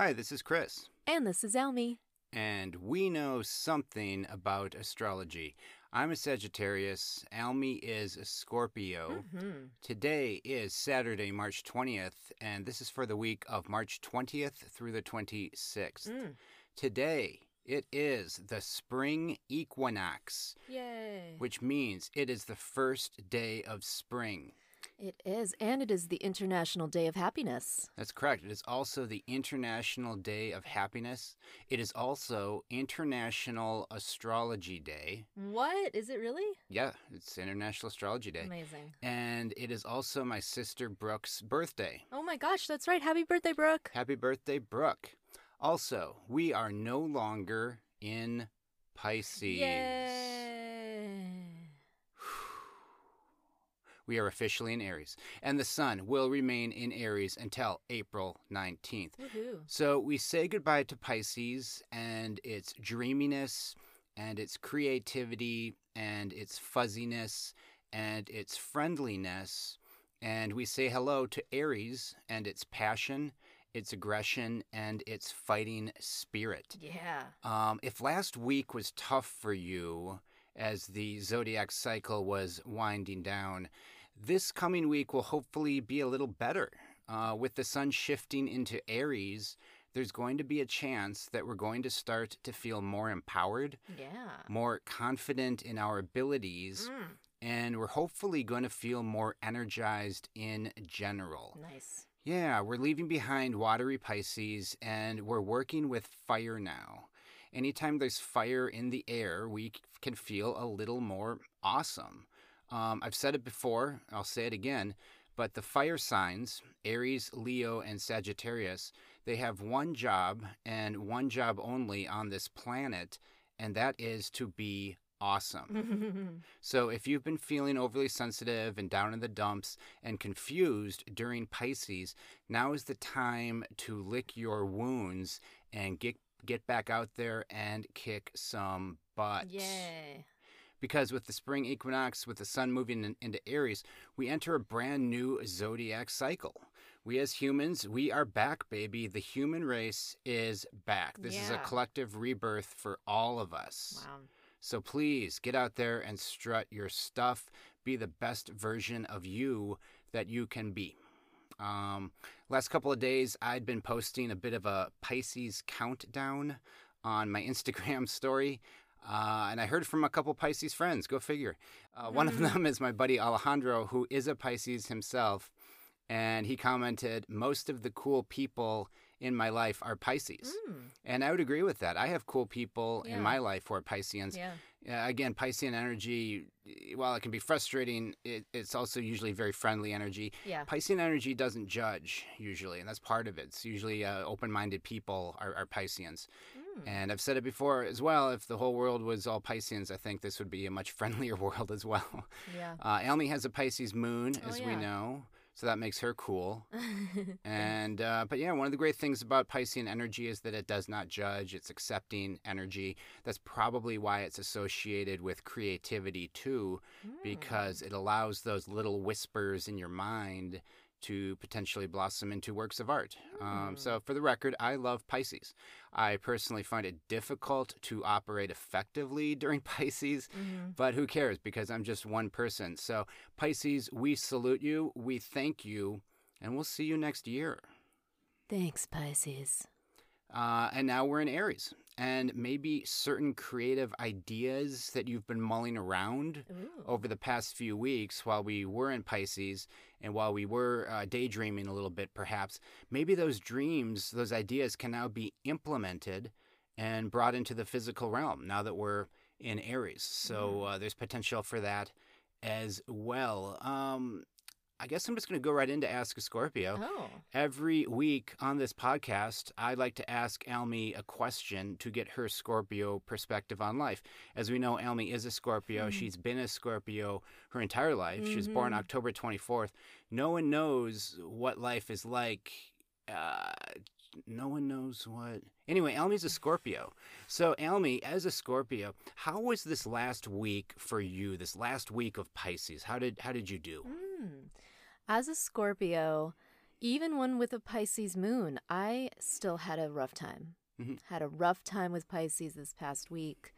Hi, this is Chris, And this is Elmi. and we know something about astrology. I'm a Sagittarius, Almy is a Scorpio. Mm-hmm. Today is Saturday, March 20th, and this is for the week of March 20th through the 26th. Mm. Today, it is the spring equinox, Yay. which means it is the first day of spring. It is, and it is the International Day of Happiness. That's correct. It is also the International Day of Happiness. It is also International Astrology Day. What? Is it really? Yeah, it's International Astrology Day. Amazing. And it is also my sister Brooke's birthday. Oh my gosh, that's right. Happy birthday, Brooke. Happy birthday, Brooke. Also, we are no longer in Pisces. Yay. We are officially in Aries, and the sun will remain in Aries until April 19th. Woohoo. So we say goodbye to Pisces and its dreaminess and its creativity and its fuzziness and its friendliness. And we say hello to Aries and its passion, its aggression, and its fighting spirit. Yeah. Um, if last week was tough for you as the zodiac cycle was winding down, this coming week will hopefully be a little better. Uh, with the sun shifting into Aries, there's going to be a chance that we're going to start to feel more empowered, Yeah. more confident in our abilities, Mm. and we're hopefully going to feel more energized in general. Nice. Yeah, we're leaving behind watery Pisces and we're working with fire now. Anytime there's fire in the air, we can feel a little more awesome. Um, I've said it before, I'll say it again, but the fire signs, Aries, Leo, and Sagittarius, they have one job and one job only on this planet, and that is to be awesome. So if you've been feeling overly sensitive and down in the dumps and confused during Pisces, now is the time to lick your wounds and get get back out there and kick some butt. Yay. Because with the spring equinox, with the sun moving in, into Aries, we enter a brand new zodiac cycle. We as humans, we are back, baby. The human race is back. This is a collective rebirth for all of us. Wow. So please get out there and strut your stuff. Be the best version of you that you can be. Um, last couple of days, I'd been posting a bit of a Pisces countdown on my Instagram story. Uh, and I heard from a couple Pisces friends. Go figure. Uh, One of Mhm. them is my buddy Alejandro, who is a Pisces himself. And he commented, Most of the cool people in my life are Pisces. Mm. And I would agree with that. I have cool people Yeah. in my life who are Pisceans. Yeah. Uh, again, Piscean energy, eh, while it can be frustrating, it, it's also usually very friendly energy. Yeah. Piscean energy doesn't judge usually, and that's part of it. It's usually uh, open-minded people are, are Pisceans. Mm. And I've said it before as well. If the whole world was all Pisceans, I think this would be a much friendlier world as well. Yeah. Uh, Elmi has a Pisces moon, Oh, as we know, so that makes her cool. And uh, but yeah, one of the great things about Piscean energy is that it does not judge; it's accepting energy. That's probably why it's associated with creativity too, Mm. because it allows those little whispers in your mind to potentially blossom into works of art. Um, Mm. so, for the record, I love Pisces. I personally find it difficult to operate effectively during Pisces. Mhm. But who cares? Because I'm just one person. So, Pisces, we salute you, we thank you, and we'll see you next year. Thanks, Pisces. Uh, and now we're in Aries. And maybe certain creative ideas that you've been mulling around Ooh. over the past few weeks while we were in Pisces and while we were uh, daydreaming a little bit, perhaps, maybe those dreams, those ideas can now be implemented and brought into the physical realm now that we're in Aries. So uh, there's potential for that as well. Um, I guess I'm just going to go right into Ask a Scorpio. Oh. Every week on this podcast, I like to ask Almy a question to get her Scorpio perspective on life. As we know, Almy is a Scorpio. Mhm. She's been a Scorpio her entire life. She was born Mhm. October 24th. No one knows what life is like. Uh, no one knows what. Anyway, Almy's a Scorpio. So, Almy, as a Scorpio, how was this last week for you? This last week of Pisces, how did how did you do? Mm. As a Scorpio, even one with a Pisces moon, I still had a rough time. Mhm. Had a rough time with Pisces this past week.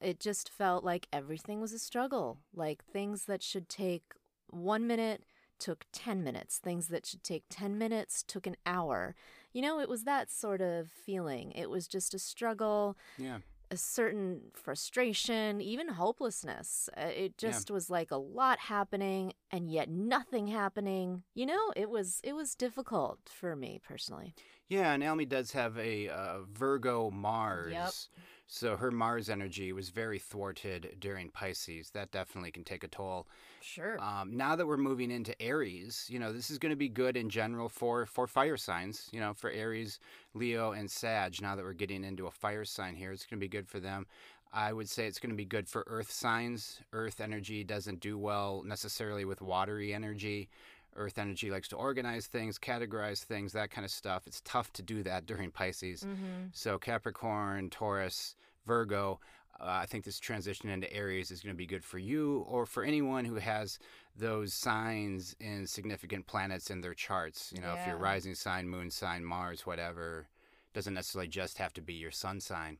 It just felt like everything was a struggle. Like things that should take one minute took 10 minutes. Things that should take 10 minutes took an hour. You know, it was that sort of feeling. It was just a struggle, Yeah. A certain frustration, even hopelessness. Uh, It Yeah. just was like a lot happening and yet nothing happening. You know, it was it was difficult for me personally. Yeah, and Almy does have a uh, Virgo Mars. So her Mars energy was very thwarted during Pisces. That definitely can take a toll. Sure. Um, now that we're moving into Aries, you know, this is going to be good in general for for fire signs. You know, for Aries, Leo, and Sag. Now that we're getting into a fire sign here, it's going to be good for them. I would say it's going to be good for Earth signs. Earth energy doesn't do well necessarily with watery energy. Earth energy likes to organize things, categorize things, that kind of stuff. It's tough to do that during Pisces. mm-hmm. So Capricorn, Taurus, Virgo, uh, I think this transition into Aries is going to be good for you or for anyone who has those signs in significant planets in their charts. You know, if your Yeah. rising sign, moon sign, Mars, whatever, doesn't necessarily just have to be your sun sign.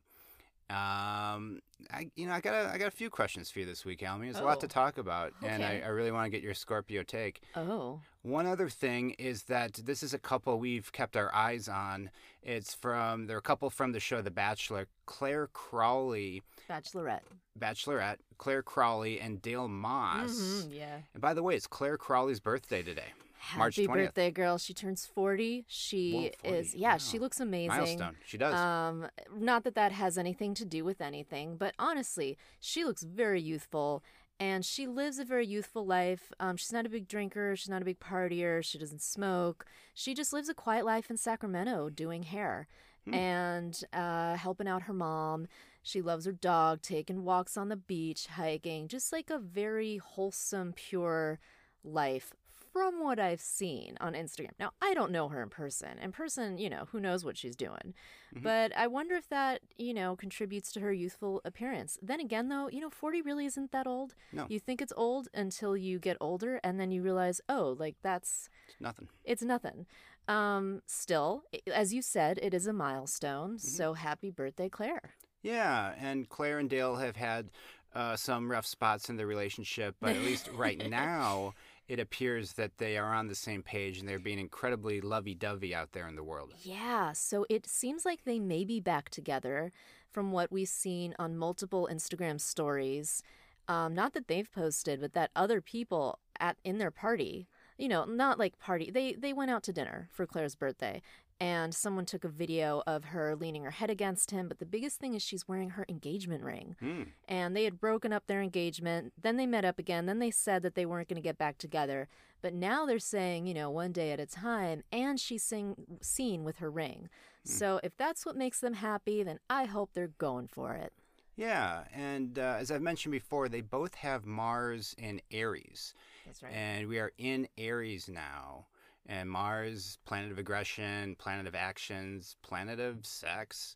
Um, I you know I got a, I got a few questions for you this week, Almy. There's a lot to Oh, talk about, and I. I really want to get your Scorpio take. Oh. One other thing is that this is a couple we've kept our eyes on. It's from they're a couple from the show The Bachelor, Clare Crawley, Bachelorette. Bachelorette, Clare Crawley and Dale Moss. Mhm, yeah. And by the way, it's Clare Crawley's birthday today. March Happy 20th. birthday, girl. She turns 40. She Whoa, 40. is, yeah, she looks amazing. Milestone. She does. Um, not that that has anything to do with anything, but honestly, she looks very youthful and she lives a very youthful life. Um, she's not a big drinker, she's not a big partier, she doesn't smoke. She just lives a quiet life in Sacramento doing hair Hmm. and uh, helping out her mom. She loves her dog, taking walks on the beach, hiking, just like a very wholesome, pure life from what I've seen on Instagram. Now, I don't know her in person. In person, you know, who knows what she's doing. Mhm. But I wonder if that, you know, contributes to her youthful appearance. Then again, though, you know, 40 really isn't that old. No. You think it's old until you get older and then you realize, oh, like that's, It's nothing. it's nothing. Um, still, as you said, it is a milestone. So happy birthday, Clare. Yeah, and Clare and Dale have had uh, some rough spots in their relationship, but at least right now, it appears that they are on the same page and they're being incredibly lovey-dovey out there in the world. Yeah, so it seems like they may be back together from what we've seen on multiple Instagram stories. Um, not that they've posted, but that other people at in their party, you know, not like party. They they went out to dinner for Clare's birthday, and someone took a video of her leaning her head against him. But the biggest thing is she's wearing her engagement ring Hmm. and they had broken up their engagement. Then they met up again. Then they said that they weren't going to get back together. But now they're saying, you know, one day at a time, and she's sing- seen with her ring. So if that's what makes them happy, then I hope they're going for it. Yeah, and uh, as I've mentioned before, they both have Mars in Aries. That's right. And we are in Aries now. And Mars, planet of aggression, planet of actions, planet of sex.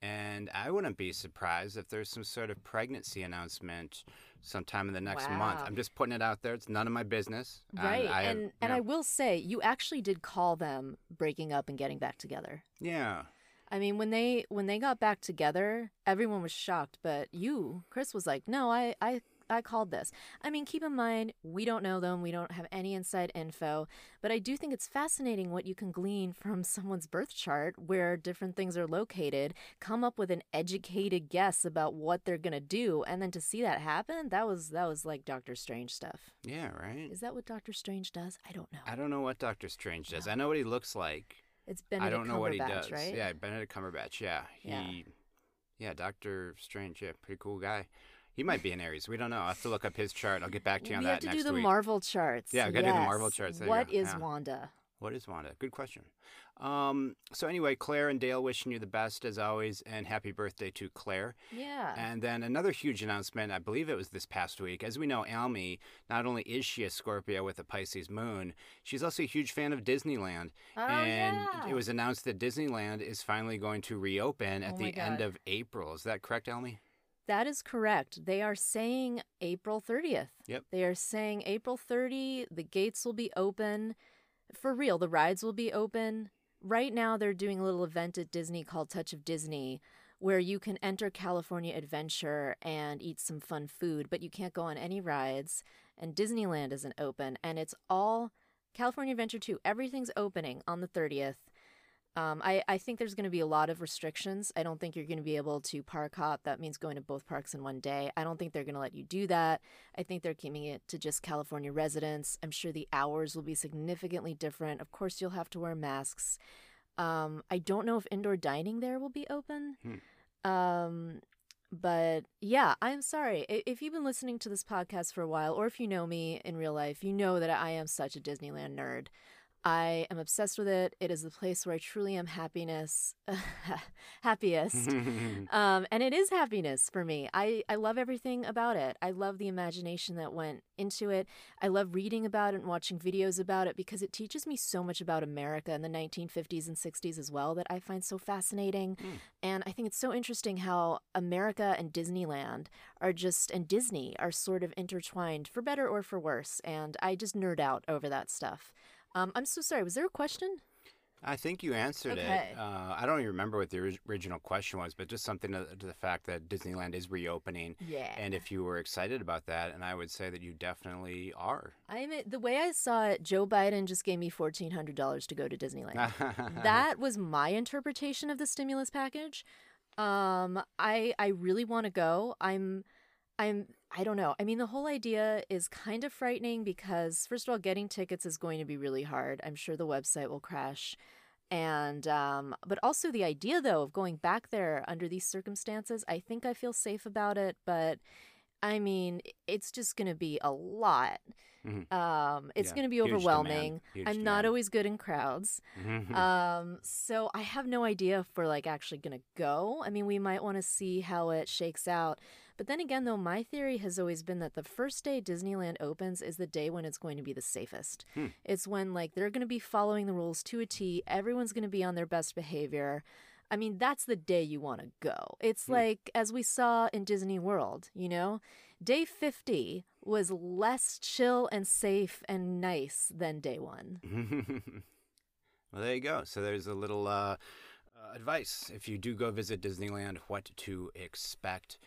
And I wouldn't be surprised if there's some sort of pregnancy announcement sometime in the next month. I'm just putting it out there. It's none of my business. And right. I and you and know, I will say, you actually did call them breaking up and getting back together. yeah. I mean, when they when they got back together, everyone was shocked. But you, Chris, was like, "No, I, I, I called this." I mean, keep in mind, we don't know them. We don't have any inside info. But I do think it's fascinating what you can glean from someone's birth chart, where different things are located. Come up with an educated guess about what they're gonna do, and then to see that happen, that was that was like Doctor Strange stuff. Yeah, right? Is that what Doctor Strange does? I don't know. I don't know what Doctor Strange does. I know what he looks like. It's Benedict I don't know what he Cumberbatch, does. right? Yeah, Benedict Cumberbatch. Yeah, he. Yeah. Yeah, Doctor Strange. Yeah, pretty cool guy. He might be in Aries. We don't know. I will have to look up his chart. I'll get back to you on we that have to next do the week. Marvel charts. Yeah, we gotta do the Marvel charts. There What is Yeah. Wanda? What is Wanda? Good question. Um, so anyway, Clare and Dale wishing you the best as always, and happy birthday to Clare. Yeah. And then another huge announcement, I believe it was this past week. As we know, Almy, not only is she a Scorpio with a Pisces moon, she's also a huge fan of Disneyland. Oh, and yeah. it was announced that Disneyland is finally going to reopen at Oh the end of April. Is that correct, Almy? That is correct. They are saying April 30th. Yep. They are saying April 30, the gates will be open for real, the rides will be open. Right now, they're doing a little event at Disney called Touch of Disney where you can enter California Adventure and eat some fun food, but you can't go on any rides. And Disneyland isn't open. And it's all California Adventure 2. Everything's opening on the 30th. Um, I, I think there's going to be a lot of restrictions. I don't think you're going to be able to park hop. That means going to both parks in one day. I don't think they're going to let you do that. I think they're keeping it to just California residents. I'm sure the hours will be significantly different. Of course, you'll have to wear masks. Um, I don't know if indoor dining there will be open. Hmm. Um, but yeah, I'm sorry. If you've been listening to this podcast for a while, or if you know me in real life, you know that I am such a Disneyland nerd. I am obsessed with it. It is the place where I truly am happiness, happiest. um, and it is happiness for me. I, I love everything about it. I love the imagination that went into it. I love reading about it and watching videos about it because it teaches me so much about America in the 1950s and 60s as well that I find so fascinating. Mm. And I think it's so interesting how America and Disneyland are just, and Disney are sort of intertwined for better or for worse. And I just nerd out over that stuff. Um, I'm so sorry. Was there a question? I think you answered okay. it. Uh, I don't even remember what the original question was, but just something to, to, the fact that Disneyland is reopening. Yeah. And if you were excited about that, and I would say that you definitely are. I mean, the way I saw it, Joe Biden just gave me fourteen hundred dollars to go to Disneyland. that was my interpretation of the stimulus package. Um, I I really want to go. I'm I'm I don't know. I mean, the whole idea is kind of frightening because first of all, getting tickets is going to be really hard. I'm sure the website will crash. And um, but also the idea though of going back there under these circumstances, I think I feel safe about it, but I mean, it's just going to be a lot. Mm-hmm. Um, it's yeah. going to be overwhelming. I'm demand. not always good in crowds. Mm-hmm. Um, so I have no idea if we're like actually going to go. I mean, we might want to see how it shakes out. But then again, though, my theory has always been that the first day Disneyland opens is the day when it's going to be the safest. Hmm. It's when, like, they're going to be following the rules to a T, everyone's going to be on their best behavior. I mean, that's the day you want to go. It's hmm. like, as we saw in Disney World, you know? Day 50 was less chill and safe and nice than day one. well, there you go. So there's a little uh, uh, advice if you do go visit Disneyland, what to expect.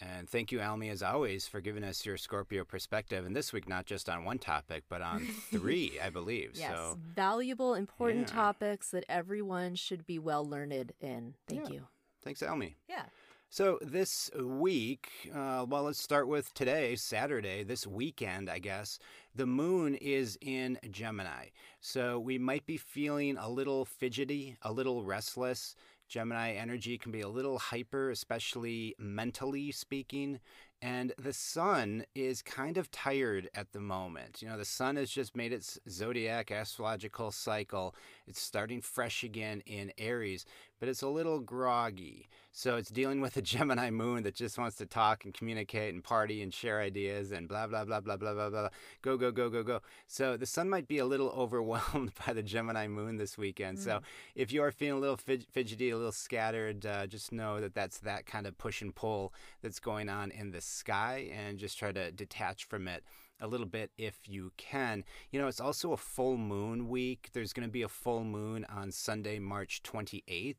And thank you, Almy, as always, for giving us your Scorpio perspective. And this week, not just on one topic, but on three, I believe. Yes, so, valuable, important yeah. topics that everyone should be well learned in. Thank yeah. you. Thanks, Almy. Yeah. So this week, uh, well, let's start with today, Saturday, this weekend, I guess. The moon is in Gemini. So we might be feeling a little fidgety, a little restless. Gemini energy can be a little hyper, especially mentally speaking. And the sun is kind of tired at the moment. You know, the sun has just made its zodiac astrological cycle. It's starting fresh again in Aries, but it's a little groggy. So it's dealing with a Gemini moon that just wants to talk and communicate and party and share ideas and blah, blah, blah, blah, blah, blah, blah. Go, go, go, go, go. So the sun might be a little overwhelmed by the Gemini moon this weekend. Mm. So if you are feeling a little fidgety, a little scattered, uh, just know that that's that kind of push and pull that's going on in the sky and just try to detach from it a little bit if you can. You know, it's also a full moon week. There's going to be a full moon on Sunday, March 28th.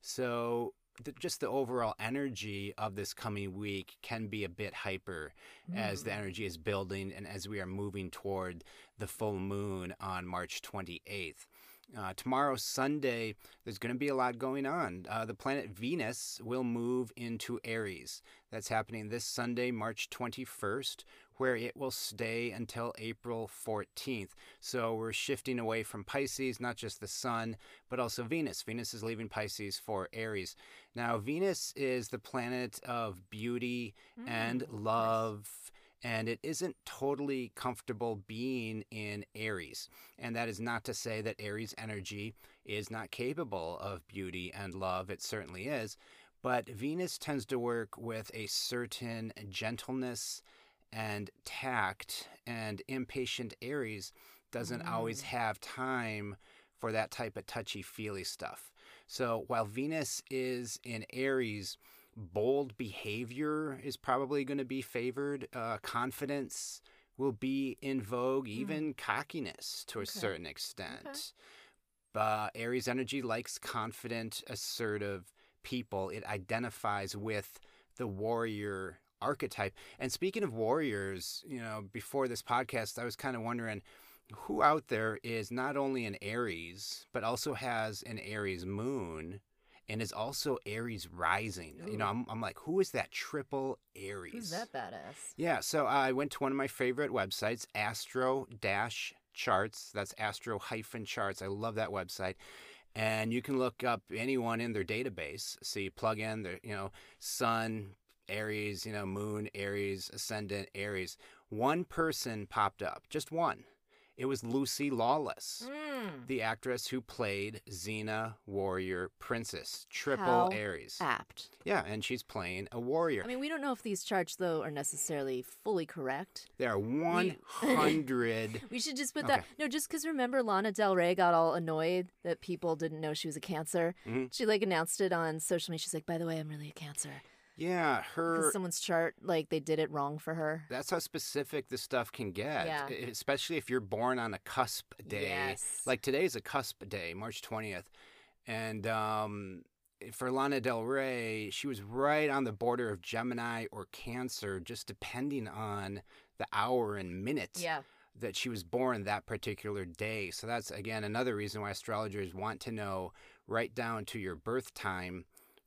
So the, just the overall energy of this coming week can be a bit hyper mm. as the mm. energy is building and as we are moving toward the full moon on March 28th. Uh, tomorrow, Sunday, there's going to be a lot going on. Uh, the planet Venus will move into Aries. That's happening this Sunday, March 21st, where it will stay until April 14th. So we're shifting away from Pisces, not just the Sun, but also Venus. Venus is leaving Pisces for Aries. Now, Venus is the planet of beauty mm, and love. Nice and it isn't totally comfortable being in Aries. And that is not to say that Aries energy is not capable of beauty and love, it certainly is. But Venus tends to work with a certain gentleness and tact, and impatient Aries doesn't mm. always have time for that type of touchy feely stuff. So while Venus is in Aries, bold behavior is probably going to be favored. Uh, confidence, will be in vogue, even cockiness to a Hmm. Okay. certain extent. Uh, Aries energy likes confident, assertive people. It identifies with the warrior archetype. And speaking of warriors, you know, before this podcast, I was kind of wondering who out there is not only an Aries, but also has an Aries moon and is also Aries rising. You know, I'm, I'm like, who is that triple Aries? Who's that badass? Yeah, so I went to one of my favorite websites, Astro Dash Charts. That's Astro hyphen Charts. I love that website. And you can look up anyone in their database. So you plug in their, you know, Sun, Aries, you know, Moon, Aries, Ascendant, Aries. One person popped up, just one. It was Lucy Lawless, Mm. the actress who played Xena Warrior Princess, triple How Aries. Apt. Yeah, and she's playing a warrior. I mean, we don't know if these charts though are necessarily fully correct. There are 100. We should just put that. Okay. No, just because remember Lana Del Rey got all annoyed that people didn't know she was a Cancer. Mhm. She like announced it on social media. She's like, "By the way, I'm really a Cancer." Yeah, her. someone's chart, like they did it wrong for her. That's how specific this stuff can get. Yeah. Especially if you're born on a cusp day. Yes. Like today's a cusp day, March 20th. And um, for Lana Del Rey, she was right on the border of Gemini or Cancer, just depending on the hour and minute Yeah. that she was born that particular day. So that's again another reason why astrologers want to know right down to your birth time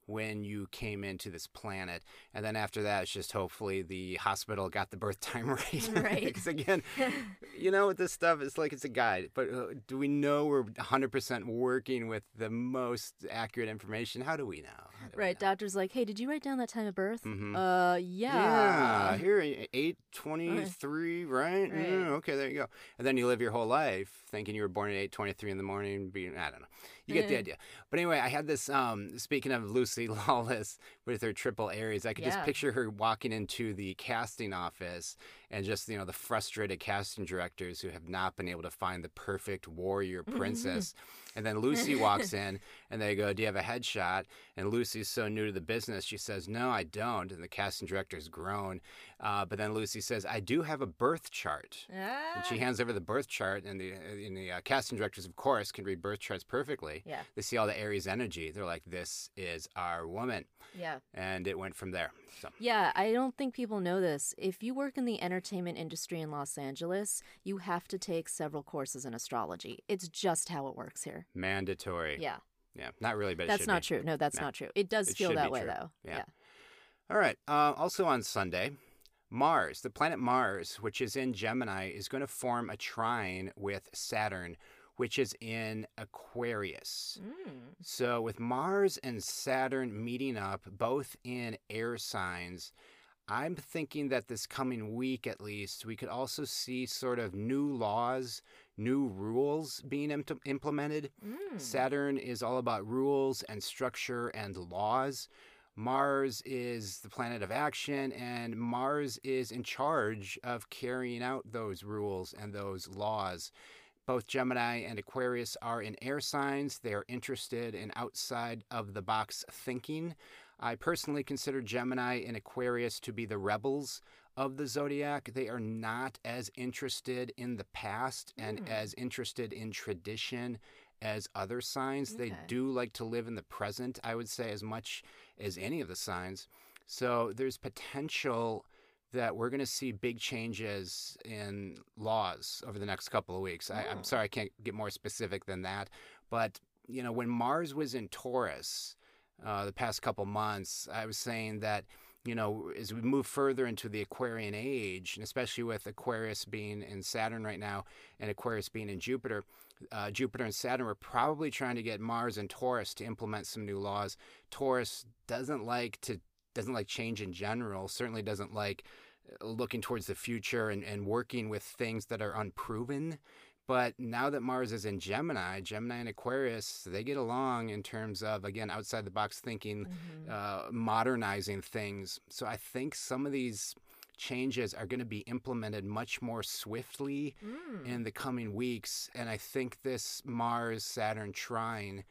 when you came into this planet. And then after that, it's just hopefully the hospital got the birth time right. Right. because again, you know, with this stuff, it's like it's a guide. But uh, do we know we're 100% working with the most accurate information? How do we know? Do we Right. know? Doctor's like, "Hey, did you write down that time of birth?" Mhm. Uh, Yeah, yeah. here eight twenty three, right? Right. Yeah, okay, there you go. And then you live your whole life thinking you were born at eight twenty three in the morning. Being I don't know, you get the idea. But anyway, I had this. Um, speaking of Lucy Lawless with her triple Aries, I could just picture her walking into the casting office and just you know the frustrated casting directors who have not been able to find the perfect warrior princess. And then Lucy walks in and they go, Do you have a headshot? And Lucy's so new to the business, she says, No, I don't. And the casting director's groan. Uh, but then Lucy says, I do have a birth chart. Ah. And she hands over the birth chart, and the, and the uh, casting directors, of course, can read birth charts perfectly. Yeah. They see all the Aries energy. They're like, This is our woman. Yeah. And it went from there. So, Yeah, I don't think people know this. If you work in the entertainment industry in Los Angeles, you have to take several courses in astrology. It's just how it works here. mandatory. Yeah. Yeah, not really, but That's not be. true. No, that's No. not true. It does It feel that way true. though. Yeah. All right. Uh, also on Sunday, Mars, the planet Mars, which is in Gemini, is going to form a trine with Saturn, which is in Aquarius. Mm. So, with Mars and Saturn meeting up, both in air signs, I'm thinking that this coming week, at least, we could also see sort of new laws, new rules being im- implemented. Mm. Saturn is all about rules and structure and laws. Mars is the planet of action, and Mars is in charge of carrying out those rules and those laws. Both Gemini and Aquarius are in air signs. They are interested in outside of the box thinking. I personally consider Gemini and Aquarius to be the rebels of the zodiac. They are not as interested in the past and Hmm. as interested in tradition as other signs. They do like to live in the present, I would say, as much as any of the signs. So there's potential that we're going to see big changes in laws over the next couple of weeks. I, I'm Oh. sorry I can't get more specific than that. But, you know, when Mars was in Taurus uh, the past couple months, I was saying that, you know, as we move further into the Aquarian age, and especially with Aquarius being in Saturn right now and Aquarius being in Jupiter, uh, Jupiter and Saturn were probably trying to get Mars and Taurus to implement some new laws. Taurus doesn't like to doesn't like change in general. Certainly doesn't like looking towards the future and, and working with things that are unproven. But now that Mars is in Gemini, Gemini and Aquarius, they get along in terms of, again, outside the box thinking, Mhm. uh, modernizing things. So I think some of these changes are going to be implemented much more swiftly Mm. in the coming weeks. And I think this Mars Saturn trine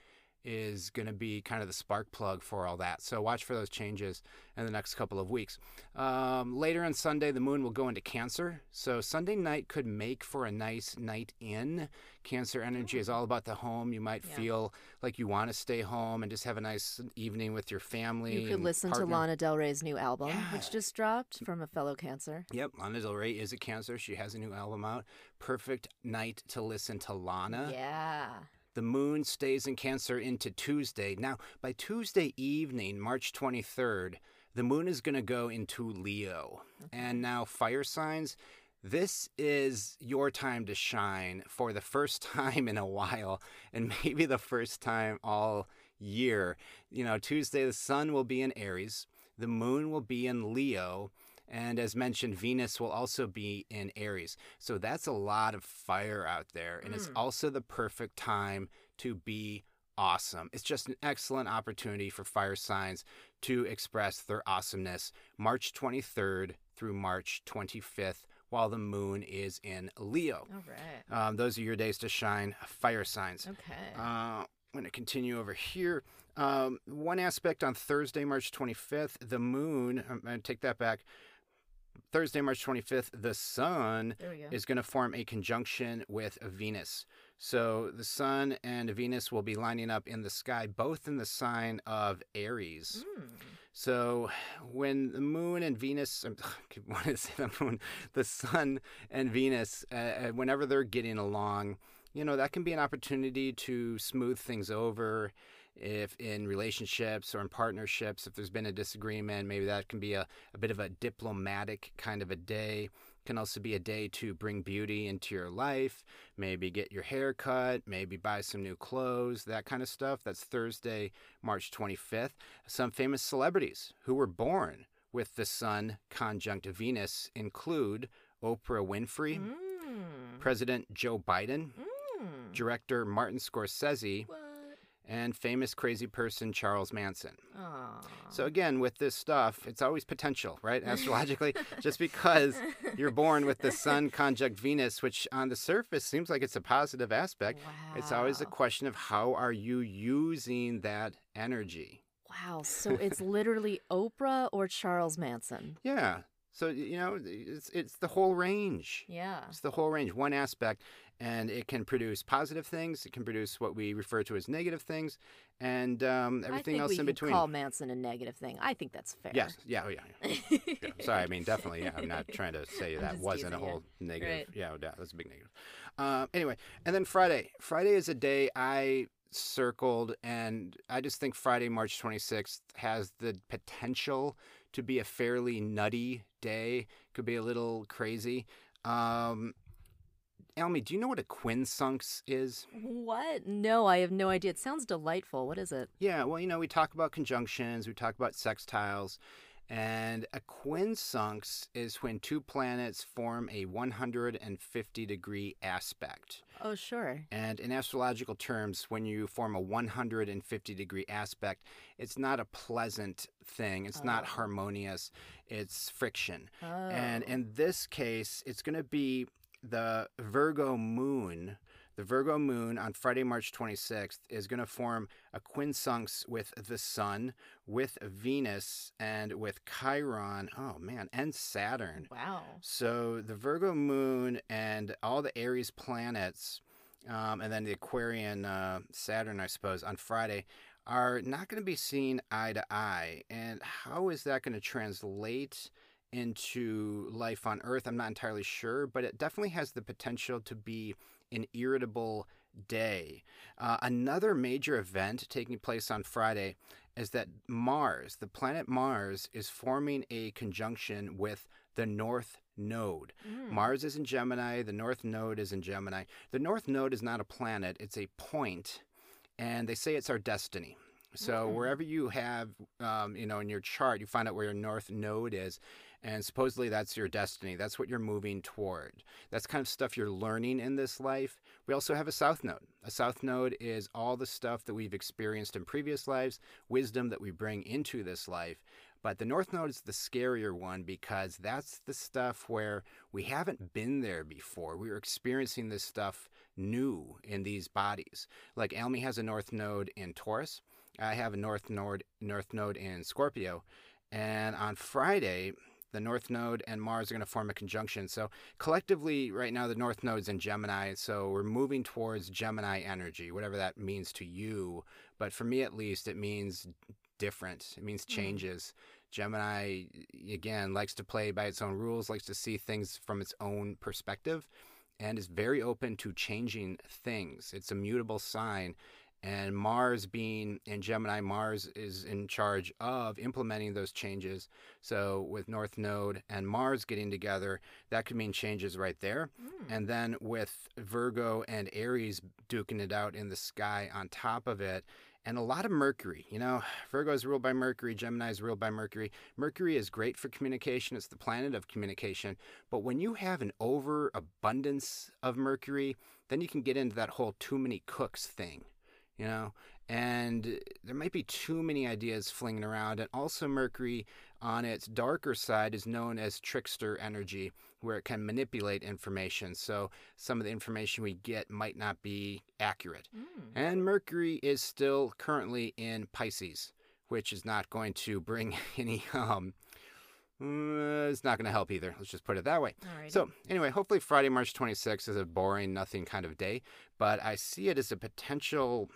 is going to be kind of the spark plug for all that. So watch for those changes in the next couple of weeks. Um, later on Sunday, the moon will go into Cancer. So Sunday night could make for a nice night in. Cancer energy is all about the home. You might Yeah. feel like you want to stay home and just have a nice evening with your family. You could listen to. Lana Del Rey's new album, Yeah. which just dropped from a fellow Cancer. Yep, Lana Del Rey is a Cancer. She has a new album out. Perfect night to listen to Lana. Yeah. The moon stays in Cancer into Tuesday. Now, by Tuesday evening, March 23rd, the moon is going to go into Leo. And now, fire signs, this is your time to shine for the first time in a while, and maybe the first time all year. You know, Tuesday, the sun will be in Aries, the moon will be in Leo. And as mentioned, Venus will also be in Aries. So that's a lot of fire out there. And it's Mm. also the perfect time to be awesome. It's just an excellent opportunity for fire signs to express their awesomeness March 23rd through March 25th while the moon is in Leo. All right. Um, those are your days to shine, fire signs. Okay. Uh, I'm going to continue over here. Um, one aspect on Thursday, March 25th, the moon, I'm going to take that back. Thursday, March 25th, the sun go. is going to form a conjunction with Venus. So the sun and Venus will be lining up in the sky, both in the sign of Aries. Mm. So when the moon and Venus, I want to say the moon, the sun and Venus, uh, uh, whenever they're getting along, you know, that can be an opportunity to smooth things over. If in relationships or in partnerships, if there's been a disagreement, maybe that can be a, a bit of a diplomatic kind of a day. Can also be a day to bring beauty into your life, maybe get your hair cut, maybe buy some new clothes, that kind of stuff. That's Thursday, March 25th. Some famous celebrities who were born with the Sun conjunct Venus include Oprah Winfrey, Mm. President Joe Biden, Mm. director Martin Scorsese, What? And famous crazy person Charles Manson. Aw. So again, with this stuff, it's always potential, right? Astrologically, just because you're born with the Sun conjunct Venus, which on the surface seems like it's a positive aspect, it's always a question of how are you using that energy. Wow. So it's literally Oprah or Charles Manson. Yeah. So you know, it's it's the whole range. Yeah. It's the whole range, one aspect, and it can produce positive things. It can produce what we refer to as negative things, and um, everything else in between. call Manson a negative thing. I think that's fair. Yes. Yeah. Oh, yeah. yeah. Yeah, Sorry, I mean definitely. Yeah, I'm not trying to say that wasn't a whole negative. Right. Yeah, yeah, that's a big negative. Um, anyway, and then Friday. Friday is a day I circled, and I just think Friday, March 26th, has the potential to be a fairly nutty day. Could be a little crazy. Um, Elmi, do you know what a quincunx is? What? No, I have no idea. It sounds delightful. What is it? Yeah, well, you know, we talk about conjunctions, we talk about sextiles, and a quincunx is when two planets form a 150 degree aspect. Oh, sure. And in astrological terms, when you form a 150 degree aspect, it's not a pleasant thing, it's not Oh. harmonious, it's friction. Oh. And in this case, it's going to be the Virgo moon. The Virgo moon on Friday, March 26th, is going to form a quincunx with the sun, with Venus, and with Chiron. Oh, man, and Saturn. wow. So the Virgo moon and all the Aries planets, um, and then the Aquarian uh, Saturn, I suppose, on Friday, are not going to be seen eye to eye. And how is that going to translate into life on Earth? I'm not entirely sure, but it definitely has the potential to be an irritable day. Uh, another major event taking place on Friday is that Mars, the planet Mars, is forming a conjunction with the North Node. Mm. Mars is in Gemini, the North Node is in Gemini. The North Node is not a planet, it's a point, and they say it's our destiny. So Mm. wherever you have, um, you know, in your chart, you find out where your North Node is, and supposedly that's your destiny. That's what you're moving toward. That's kind of stuff you're learning in this life. We also have a South Node. A South Node is all the stuff that we've experienced in previous lives, wisdom that we bring into this life. But the North Node is the scarier one because that's the stuff where we haven't been there before. We are experiencing this stuff new in these bodies. Like Almy has a north node in Taurus. I have a north node north node in Scorpio. And on Friday, the North Node and Mars are going to form a conjunction. So collectively, right now, the North Node's in Gemini. So we're moving towards Gemini energy, whatever that means to you. But for me, at least, it means different. It means changes. Mm. Gemini, again, likes to play by its own rules, likes to see things from its own perspective, and is very open to changing things. It's a mutable sign. And Mars being in Gemini, Mars is in charge of implementing those changes. So, with North Node and Mars getting together, that could mean changes right there. Mm. And then with Virgo and Aries duking it out in the sky on top of it, and a lot of Mercury. You know, Virgo is ruled by Mercury, Gemini is ruled by Mercury. Mercury is great for communication, it's the planet of communication. But when you have an overabundance of Mercury, then you can get into that whole too many cooks thing you know and there might be too many ideas flinging around and also mercury on its darker side is known as trickster energy where it can manipulate information so some of the information we get might not be accurate mm. and mercury is still currently in pisces which is not going to bring any um, uh, it's not going to help either. Let's just put it that way. Alrighty. So, anyway, hopefully Friday, March 26th is a boring, nothing kind of day, but I see it as a potential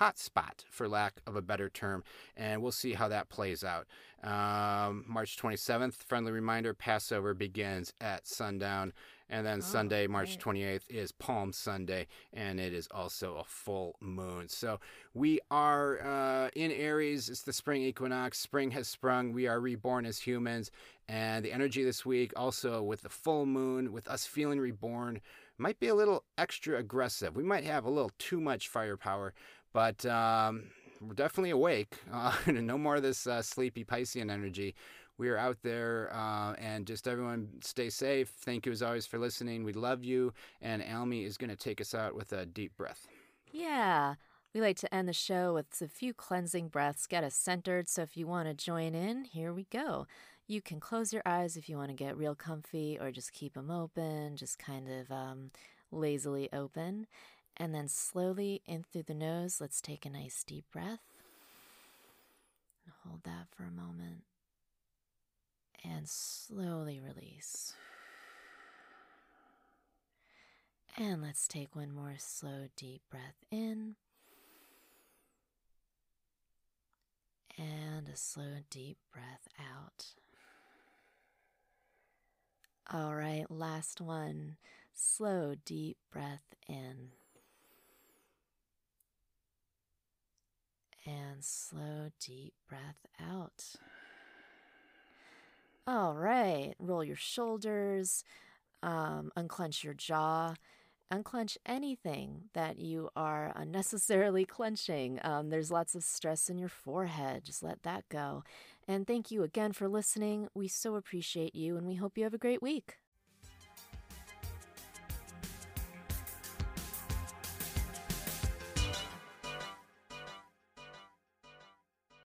hotspot, for lack of a better term, and we'll see how that plays out. Um, March 27th, friendly reminder Passover begins at sundown. And then oh, Sunday, March 28th, is Palm Sunday, and it is also a full moon. So we are uh, in Aries. It's the spring equinox. Spring has sprung. We are reborn as humans. And the energy this week, also with the full moon, with us feeling reborn, might be a little extra aggressive. We might have a little too much firepower. But um, we're definitely awake. Uh, no more of this uh, sleepy Piscean energy. We are out there, uh, and just everyone stay safe. Thank you as always for listening. We love you. And Almy is going to take us out with a deep breath. Yeah. We like to end the show with a few cleansing breaths, get us centered. So if you want to join in, here we go. You can close your eyes if you want to get real comfy or just keep them open, just kind of um, lazily open. And then slowly in through the nose, let's take a nice deep breath. And Hold that for a moment. And slowly release. And let's take one more slow, deep breath in. And a slow, deep breath out. All right, last one. Slow, deep breath in. And slow, deep breath out. All right, roll your shoulders, um, unclench your jaw, unclench anything that you are unnecessarily clenching. Um, there's lots of stress in your forehead. Just let that go. And thank you again for listening. We so appreciate you, and we hope you have a great week.